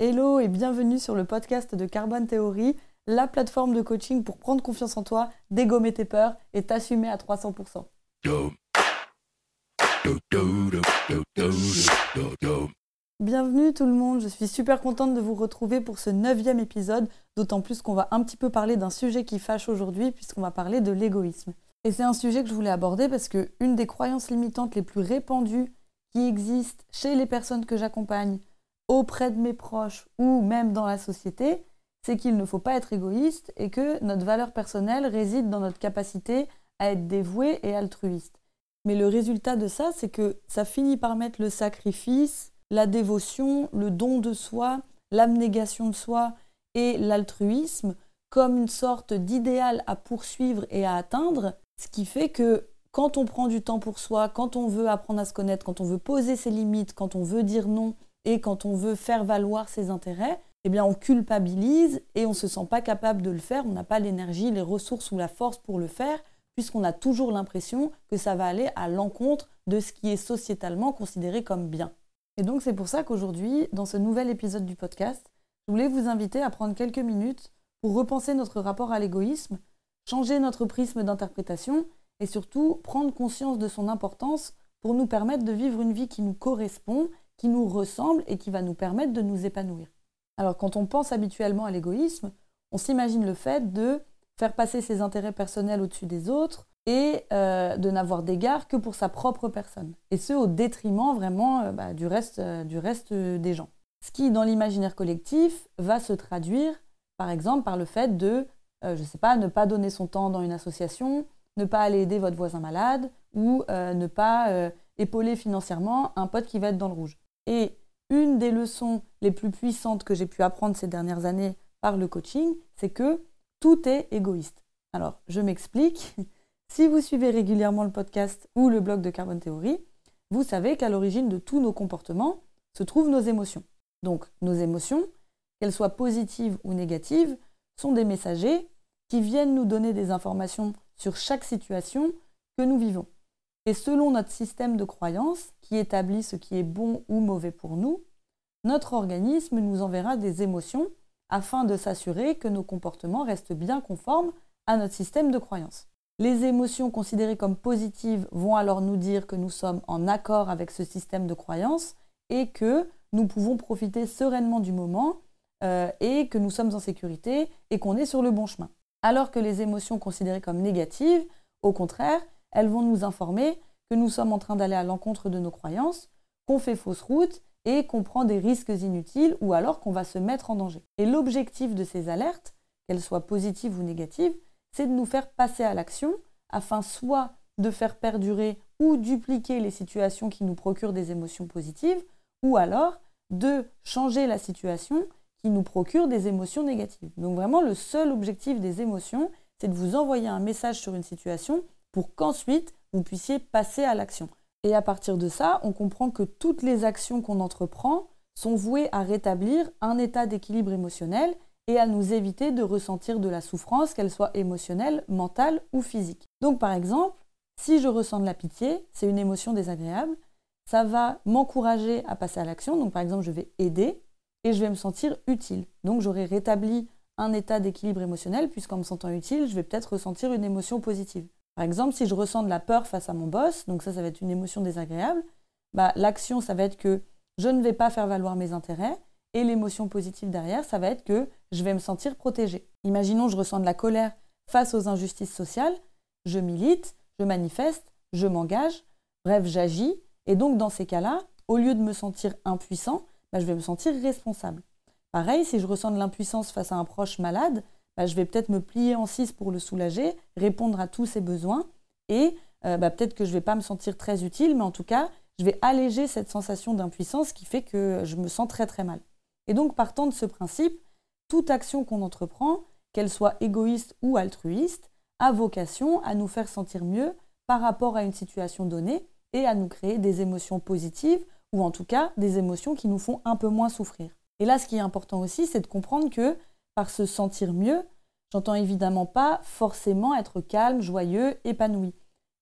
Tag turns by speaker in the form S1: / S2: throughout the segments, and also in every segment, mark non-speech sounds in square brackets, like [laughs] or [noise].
S1: Hello et bienvenue sur le podcast de Carbone Theory, la plateforme de coaching pour prendre confiance en toi, dégommer tes peurs et t'assumer à 300%. Bienvenue tout le monde, je suis super contente de vous retrouver pour ce neuvième épisode, d'autant plus qu'on va un petit peu parler d'un sujet qui fâche aujourd'hui puisqu'on va parler de l'égoïsme. Et c'est un sujet que je voulais aborder parce que une des croyances limitantes les plus répandues qui existent chez les personnes que j'accompagne, auprès de mes proches ou même dans la société, c'est qu'il ne faut pas être égoïste et que notre valeur personnelle réside dans notre capacité à être dévoué et altruiste. Mais le résultat de ça, c'est que ça finit par mettre le sacrifice, la dévotion, le don de soi, l'abnégation de soi et l'altruisme comme une sorte d'idéal à poursuivre et à atteindre, ce qui fait que quand on prend du temps pour soi, quand on veut apprendre à se connaître, quand on veut poser ses limites, quand on veut dire non, et quand on veut faire valoir ses intérêts, eh bien on culpabilise et on ne se sent pas capable de le faire, on n'a pas l'énergie, les ressources ou la force pour le faire, puisqu'on a toujours l'impression que ça va aller à l'encontre de ce qui est sociétalement considéré comme bien. Et donc c'est pour ça qu'aujourd'hui, dans ce nouvel épisode du podcast, je voulais vous inviter à prendre quelques minutes pour repenser notre rapport à l'égoïsme, changer notre prisme d'interprétation et surtout prendre conscience de son importance pour nous permettre de vivre une vie qui nous correspond qui nous ressemble et qui va nous permettre de nous épanouir. Alors quand on pense habituellement à l'égoïsme, on s'imagine le fait de faire passer ses intérêts personnels au-dessus des autres et euh, de n'avoir d'égard que pour sa propre personne. Et ce, au détriment vraiment euh, bah, du, reste, euh, du reste des gens. Ce qui, dans l'imaginaire collectif, va se traduire, par exemple, par le fait de, je ne sais pas, ne pas donner son temps dans une association, ne pas aller aider votre voisin malade ou ne pas épauler financièrement un pote qui va être dans le rouge. Et une des leçons les plus puissantes que j'ai pu apprendre ces dernières années par le coaching, c'est que tout est égoïste. Alors, je m'explique. [laughs] Si vous suivez régulièrement le podcast ou le blog de Carbon Theory, vous savez qu'à l'origine de tous nos comportements se trouvent nos émotions. Donc, nos émotions, qu'elles soient positives ou négatives, sont des messagers qui viennent nous donner des informations sur chaque situation que nous vivons. Et selon notre système de croyance, qui établit ce qui est bon ou mauvais pour nous, notre organisme nous enverra des émotions afin de s'assurer que nos comportements restent bien conformes à notre système de croyance. Les émotions considérées comme positives vont alors nous dire que nous sommes en accord avec ce système de croyance et que nous pouvons profiter sereinement du moment euh, et que nous sommes en sécurité et qu'on est sur le bon chemin. Alors que les émotions considérées comme négatives, au contraire, elles vont nous informer que nous sommes en train d'aller à l'encontre de nos croyances, qu'on fait fausse route et qu'on prend des risques inutiles ou alors qu'on va se mettre en danger. Et l'objectif de ces alertes, qu'elles soient positives ou négatives, c'est de nous faire passer à l'action afin soit de faire perdurer ou dupliquer les situations qui nous procurent des émotions positives, ou alors de changer la situation qui nous procure des émotions négatives. Donc vraiment, le seul objectif des émotions, c'est de vous envoyer un message sur une situation pour qu'ensuite vous puissiez passer à l'action. Et à partir de ça, on comprend que toutes les actions qu'on entreprend sont vouées à rétablir un état d'équilibre émotionnel et à nous éviter de ressentir de la souffrance, qu'elle soit émotionnelle, mentale ou physique. Donc par exemple, si je ressens de la pitié, c'est une émotion désagréable, ça va m'encourager à passer à l'action. Donc par exemple, je vais aider et je vais me sentir utile. Donc j'aurai rétabli un état d'équilibre émotionnel puisqu'en me sentant utile, je vais peut-être ressentir une émotion positive. Par exemple, si je ressens de la peur face à mon boss, donc ça, ça va être une émotion désagréable, bah, l'action, ça va être que je ne vais pas faire valoir mes intérêts, et l'émotion positive derrière, ça va être que je vais me sentir protégée. Imaginons, je ressens de la colère face aux injustices sociales, je milite, je manifeste, je m'engage, bref, j'agis, et donc dans ces cas-là, au lieu de me sentir impuissant, bah, je vais me sentir responsable. Pareil, si je ressens de l'impuissance face à un proche malade, bah, je vais peut-être me plier en six pour le soulager, répondre à tous ses besoins, et euh, bah, peut-être que je ne vais pas me sentir très utile, mais en tout cas, je vais alléger cette sensation d'impuissance qui fait que je me sens très très mal. Et donc, partant de ce principe, toute action qu'on entreprend, qu'elle soit égoïste ou altruiste, a vocation à nous faire sentir mieux par rapport à une situation donnée et à nous créer des émotions positives ou en tout cas des émotions qui nous font un peu moins souffrir. Et là, ce qui est important aussi, c'est de comprendre que par se sentir mieux, j'entends évidemment pas forcément être calme, joyeux, épanoui,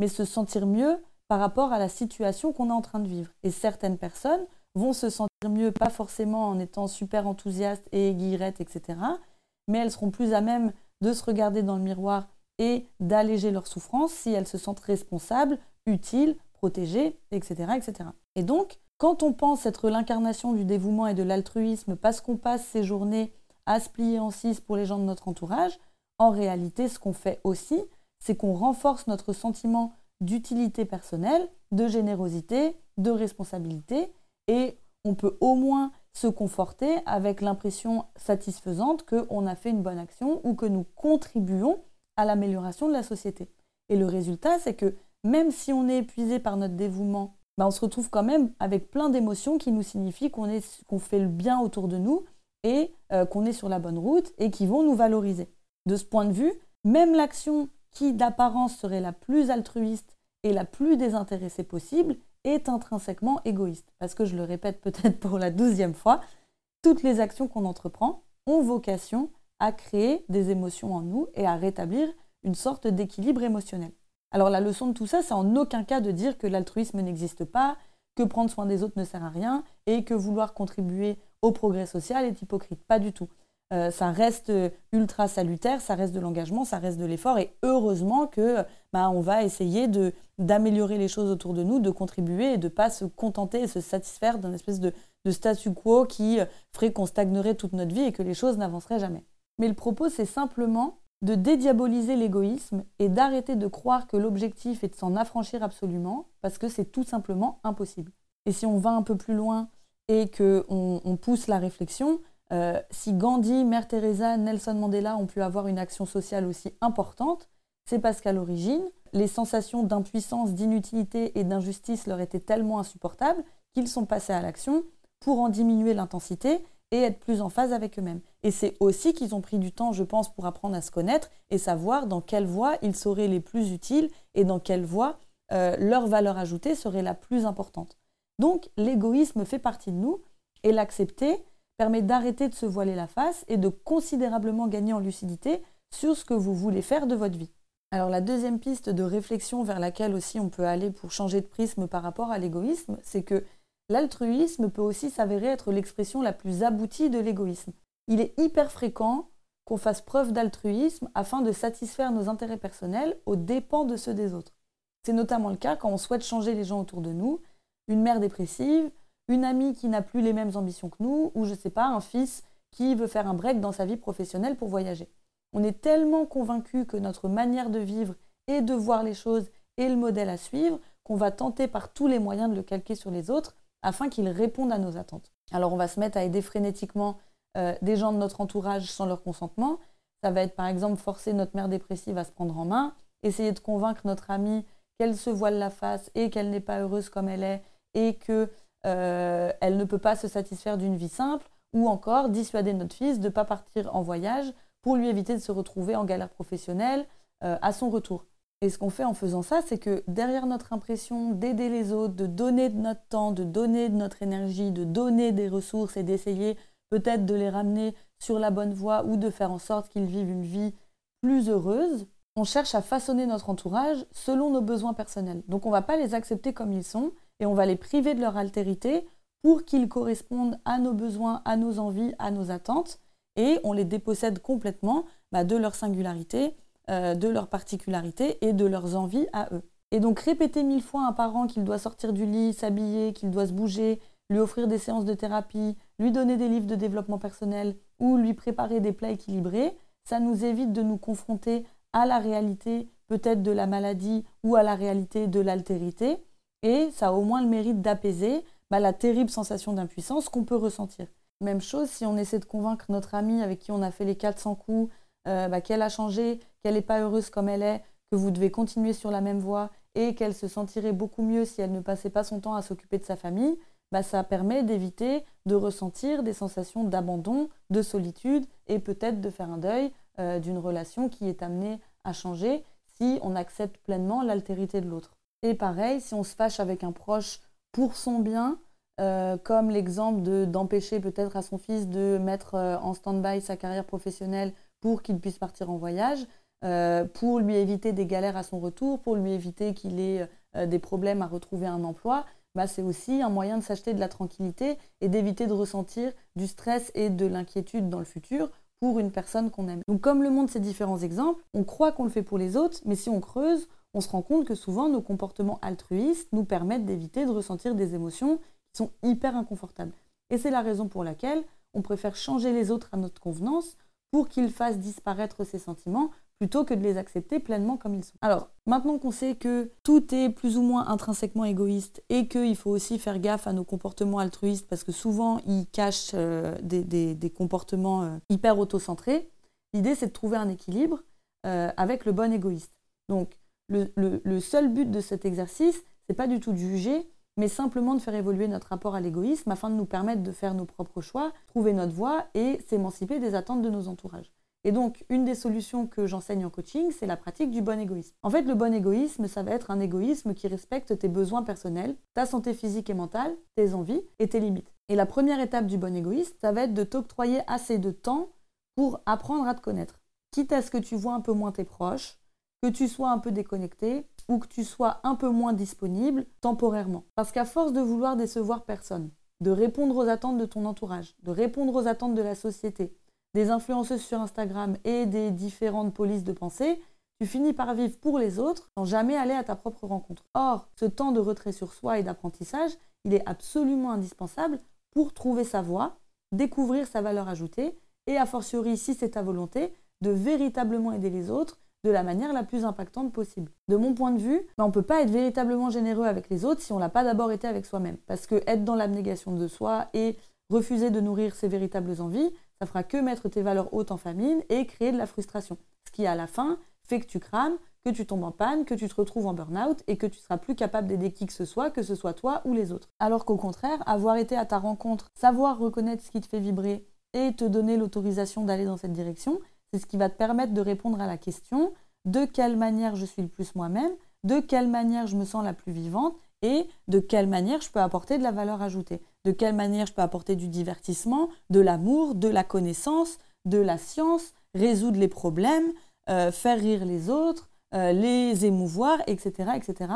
S1: mais se sentir mieux par rapport à la situation qu'on est en train de vivre. Et certaines personnes vont se sentir mieux, pas forcément en étant super enthousiastes et guillerettes, etc. Mais elles seront plus à même de se regarder dans le miroir et d'alléger leur souffrance si elles se sentent responsables, utiles, protégées, etc., etc. Et donc, quand on pense être l'incarnation du dévouement et de l'altruisme parce qu'on passe ses journées à se plier en six pour les gens de notre entourage, en réalité, ce qu'on fait aussi, c'est qu'on renforce notre sentiment d'utilité personnelle, de générosité, de responsabilité, et on peut au moins se conforter avec l'impression satisfaisante qu'on a fait une bonne action ou que nous contribuons à l'amélioration de la société. Et le résultat, c'est que même si on est épuisé par notre dévouement, ben on se retrouve quand même avec plein d'émotions qui nous signifient qu'on fait le bien autour de nous et euh, qu'on est sur la bonne route et qui vont nous valoriser. De ce point de vue, même l'action qui d'apparence serait la plus altruiste et la plus désintéressée possible est intrinsèquement égoïste. Parce que je le répète peut-être pour la douzième fois, toutes les actions qu'on entreprend ont vocation à créer des émotions en nous et à rétablir une sorte d'équilibre émotionnel. Alors la leçon de tout ça, c'est en aucun cas de dire que l'altruisme n'existe pas, que prendre soin des autres ne sert à rien et que vouloir contribuer au progrès social est hypocrite. Pas du tout. Euh, ça reste ultra salutaire, ça reste de l'engagement, ça reste de l'effort et heureusement que bah, on va essayer d'améliorer les choses autour de nous, de contribuer et de ne pas se contenter et se satisfaire d'un espèce de, de statu quo qui ferait qu'on stagnerait toute notre vie et que les choses n'avanceraient jamais. Mais le propos, c'est simplement de dédiaboliser l'égoïsme et d'arrêter de croire que l'objectif est de s'en affranchir absolument, parce que c'est tout simplement impossible. Et si on va un peu plus loin et qu'on on pousse la réflexion, euh, si Gandhi, Mère Teresa, Nelson Mandela ont pu avoir une action sociale aussi importante, c'est parce qu'à l'origine, les sensations d'impuissance, d'inutilité et d'injustice leur étaient tellement insupportables qu'ils sont passés à l'action pour en diminuer l'intensité et être plus en phase avec eux-mêmes. Et c'est aussi qu'ils ont pris du temps, je pense, pour apprendre à se connaître et savoir dans quelle voie ils seraient les plus utiles et dans quelle voie euh, leur valeur ajoutée serait la plus importante. Donc l'égoïsme fait partie de nous et l'accepter permet d'arrêter de se voiler la face et de considérablement gagner en lucidité sur ce que vous voulez faire de votre vie. Alors la deuxième piste de réflexion vers laquelle aussi on peut aller pour changer de prisme par rapport à l'égoïsme, c'est que L'altruisme peut aussi s'avérer être l'expression la plus aboutie de l'égoïsme. Il est hyper fréquent qu'on fasse preuve d'altruisme afin de satisfaire nos intérêts personnels aux dépens de ceux des autres. C'est notamment le cas quand on souhaite changer les gens autour de nous, une mère dépressive, une amie qui n'a plus les mêmes ambitions que nous, ou je sais pas, un fils qui veut faire un break dans sa vie professionnelle pour voyager. On est tellement convaincu que notre manière de vivre et de voir les choses est le modèle à suivre qu'on va tenter par tous les moyens de le calquer sur les autres afin qu'ils répondent à nos attentes. Alors on va se mettre à aider frénétiquement euh, des gens de notre entourage sans leur consentement. Ça va être par exemple forcer notre mère dépressive à se prendre en main, essayer de convaincre notre amie qu'elle se voile la face et qu'elle n'est pas heureuse comme elle est et qu'elle euh, ne peut pas se satisfaire d'une vie simple, ou encore dissuader notre fils de ne pas partir en voyage pour lui éviter de se retrouver en galère professionnelle euh, à son retour. Et ce qu'on fait en faisant ça, c'est que derrière notre impression d'aider les autres, de donner de notre temps, de donner de notre énergie, de donner des ressources et d'essayer peut-être de les ramener sur la bonne voie ou de faire en sorte qu'ils vivent une vie plus heureuse, on cherche à façonner notre entourage selon nos besoins personnels. Donc on ne va pas les accepter comme ils sont et on va les priver de leur altérité pour qu'ils correspondent à nos besoins, à nos envies, à nos attentes et on les dépossède complètement bah, de leur singularité euh, de leurs particularités et de leurs envies à eux. Et donc répéter mille fois à un parent qu'il doit sortir du lit, s'habiller, qu'il doit se bouger, lui offrir des séances de thérapie, lui donner des livres de développement personnel ou lui préparer des plats équilibrés, ça nous évite de nous confronter à la réalité peut-être de la maladie ou à la réalité de l'altérité. Et ça a au moins le mérite d'apaiser bah, la terrible sensation d'impuissance qu'on peut ressentir. Même chose si on essaie de convaincre notre amie avec qui on a fait les 400 coups euh, bah, qu'elle a changé, qu'elle n'est pas heureuse comme elle est, que vous devez continuer sur la même voie et qu'elle se sentirait beaucoup mieux si elle ne passait pas son temps à s'occuper de sa famille, bah, ça permet d'éviter de ressentir des sensations d'abandon, de solitude et peut-être de faire un deuil euh, d'une relation qui est amenée à changer si on accepte pleinement l'altérité de l'autre. Et pareil, si on se fâche avec un proche pour son bien, euh, comme l'exemple d'empêcher peut-être à son fils de mettre en stand-by sa carrière professionnelle pour qu'il puisse partir en voyage, euh, pour lui éviter des galères à son retour, pour lui éviter qu'il ait euh, des problèmes à retrouver un emploi, bah, c'est aussi un moyen de s'acheter de la tranquillité et d'éviter de ressentir du stress et de l'inquiétude dans le futur pour une personne qu'on aime. Donc comme le montrent ces différents exemples, on croit qu'on le fait pour les autres, mais si on creuse, on se rend compte que souvent nos comportements altruistes nous permettent d'éviter de ressentir des émotions qui sont hyper inconfortables. Et c'est la raison pour laquelle on préfère changer les autres à notre convenance pour qu'ils fassent disparaître ces sentiments plutôt que de les accepter pleinement comme ils sont. Alors, maintenant qu'on sait que tout est plus ou moins intrinsèquement égoïste et qu'il faut aussi faire gaffe à nos comportements altruistes parce que souvent ils cachent euh, des, comportements euh, hyper autocentrés, l'idée c'est de trouver un équilibre euh, avec le bon égoïste. Donc, le, le seul but de cet exercice, c'est pas du tout de juger, mais simplement de faire évoluer notre rapport à l'égoïsme afin de nous permettre de faire nos propres choix, trouver notre voie et s'émanciper des attentes de nos entourages. Et donc, une des solutions que j'enseigne en coaching, c'est la pratique du bon égoïsme. En fait, le bon égoïsme, ça va être un égoïsme qui respecte tes besoins personnels, ta santé physique et mentale, tes envies et tes limites. Et la première étape du bon égoïsme, ça va être de t'octroyer assez de temps pour apprendre à te connaître. Quitte à ce que tu vois un peu moins tes proches, que tu sois un peu déconnecté ou que tu sois un peu moins disponible temporairement. Parce qu'à force de vouloir décevoir personne, de répondre aux attentes de ton entourage, de répondre aux attentes de la société, des influenceuses sur Instagram et des différentes polices de pensée, tu finis par vivre pour les autres sans jamais aller à ta propre rencontre. Or, ce temps de retrait sur soi et d'apprentissage, il est absolument indispensable pour trouver sa voie, découvrir sa valeur ajoutée et, a fortiori, si c'est ta volonté, de véritablement aider les autres de la manière la plus impactante possible. De mon point de vue, ben, on ne peut pas être véritablement généreux avec les autres si on l'a pas d'abord été avec soi-même. Parce que être dans l'abnégation de soi et refuser de nourrir ses véritables envies, ça fera que mettre tes valeurs hautes en famine et créer de la frustration. Ce qui, à la fin, fait que tu crames, que tu tombes en panne, que tu te retrouves en burn-out et que tu seras plus capable d'aider qui que ce soit, que ce soit toi ou les autres. Alors qu'au contraire, avoir été à ta rencontre, savoir reconnaître ce qui te fait vibrer et te donner l'autorisation d'aller dans cette direction, c'est ce qui va te permettre de répondre à la question de quelle manière je suis le plus moi-même, de quelle manière je me sens la plus vivante et de quelle manière je peux apporter de la valeur ajoutée, de quelle manière je peux apporter du divertissement, de l'amour, de la connaissance, de la science, résoudre les problèmes, euh, faire rire les autres, euh, les émouvoir, etc., etc.,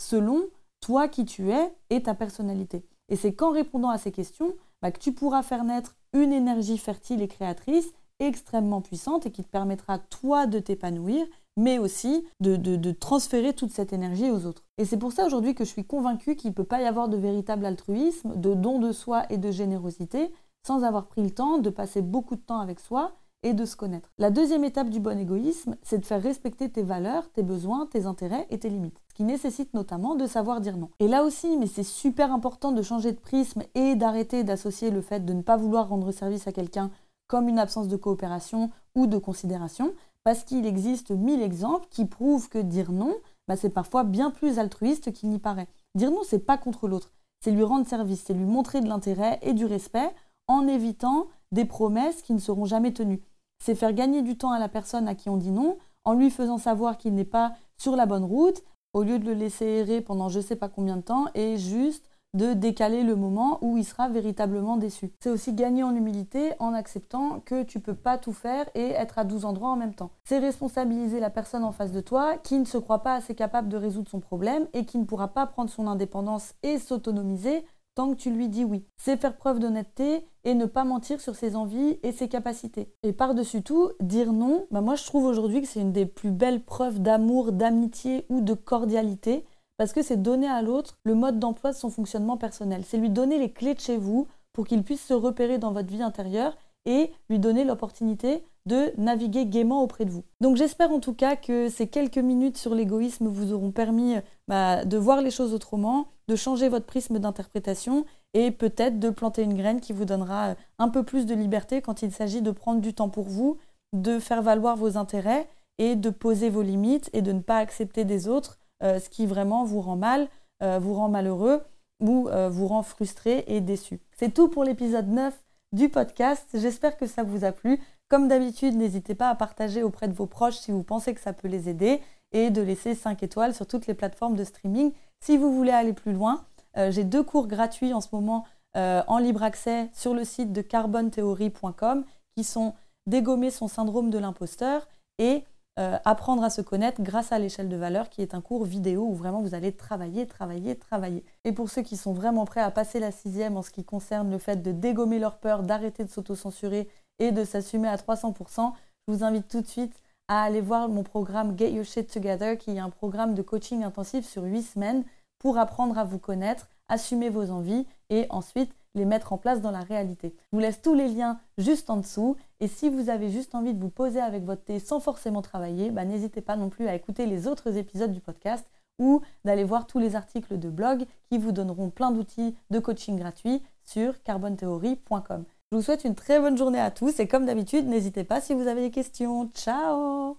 S1: selon toi qui tu es et ta personnalité. Et c'est qu'en répondant à ces questions bah, que tu pourras faire naître une énergie fertile et créatrice extrêmement puissante et qui te permettra toi de t'épanouir, mais aussi de, transférer toute cette énergie aux autres. Et c'est pour ça aujourd'hui que je suis convaincue qu'il ne peut pas y avoir de véritable altruisme, de don de soi et de générosité sans avoir pris le temps de passer beaucoup de temps avec soi et de se connaître. La deuxième étape du bon égoïsme, c'est de faire respecter tes valeurs, tes besoins, tes intérêts et tes limites. Ce qui nécessite notamment de savoir dire non. Et là aussi, mais c'est super important de changer de prisme et d'arrêter d'associer le fait de ne pas vouloir rendre service à quelqu'un comme une absence de coopération ou de considération, parce qu'il existe mille exemples qui prouvent que dire non, bah, c'est parfois bien plus altruiste qu'il n'y paraît. Dire non, c'est pas contre l'autre, c'est lui rendre service, c'est lui montrer de l'intérêt et du respect en évitant des promesses qui ne seront jamais tenues. C'est faire gagner du temps à la personne à qui on dit non en lui faisant savoir qu'il n'est pas sur la bonne route, au lieu de le laisser errer pendant je sais pas combien de temps et juste de décaler le moment où il sera véritablement déçu. C'est aussi gagner en humilité en acceptant que tu peux pas tout faire et être à 12 endroits en même temps. C'est responsabiliser la personne en face de toi qui ne se croit pas assez capable de résoudre son problème et qui ne pourra pas prendre son indépendance et s'autonomiser tant que tu lui dis oui. C'est faire preuve d'honnêteté et ne pas mentir sur ses envies et ses capacités. Et par-dessus tout, dire non, bah moi je trouve aujourd'hui que c'est une des plus belles preuves d'amour, d'amitié ou de cordialité parce que c'est donner à l'autre le mode d'emploi de son fonctionnement personnel. C'est lui donner les clés de chez vous pour qu'il puisse se repérer dans votre vie intérieure et lui donner l'opportunité de naviguer gaiement auprès de vous. Donc j'espère en tout cas que ces quelques minutes sur l'égoïsme vous auront permis bah, de voir les choses autrement, de changer votre prisme d'interprétation et peut-être de planter une graine qui vous donnera un peu plus de liberté quand il s'agit de prendre du temps pour vous, de faire valoir vos intérêts et de poser vos limites et de ne pas accepter des autres euh, ce qui vraiment vous rend mal, euh, vous rend malheureux ou euh, vous rend frustré et déçu. C'est tout pour l'épisode 9 du podcast. J'espère que ça vous a plu. Comme d'habitude, n'hésitez pas à partager auprès de vos proches si vous pensez que ça peut les aider et de laisser 5 étoiles sur toutes les plateformes de streaming. Si vous voulez aller plus loin, j'ai deux cours gratuits en ce moment en libre accès sur le site de carbontheory.com qui sont Dégommer son syndrome de l'imposteur et euh, apprendre à se connaître grâce à l'échelle de valeur qui est un cours vidéo où vraiment vous allez travailler, travailler, travailler. Et pour ceux qui sont vraiment prêts à passer la sixième en ce qui concerne le fait de dégommer leur peur, d'arrêter de s'auto-censurer et de s'assumer à 300%, je vous invite tout de suite à aller voir mon programme Get Your Shit Together qui est un programme de coaching intensif sur 8 semaines pour apprendre à vous connaître, assumer vos envies et ensuite les mettre en place dans la réalité. Je vous laisse tous les liens juste en dessous. Et si vous avez juste envie de vous poser avec votre thé sans forcément travailler, bah, n'hésitez pas non plus à écouter les autres épisodes du podcast ou d'aller voir tous les articles de blog qui vous donneront plein d'outils de coaching gratuits sur carbontheory.com. Je vous souhaite une très bonne journée à tous et comme d'habitude, n'hésitez pas si vous avez des questions. Ciao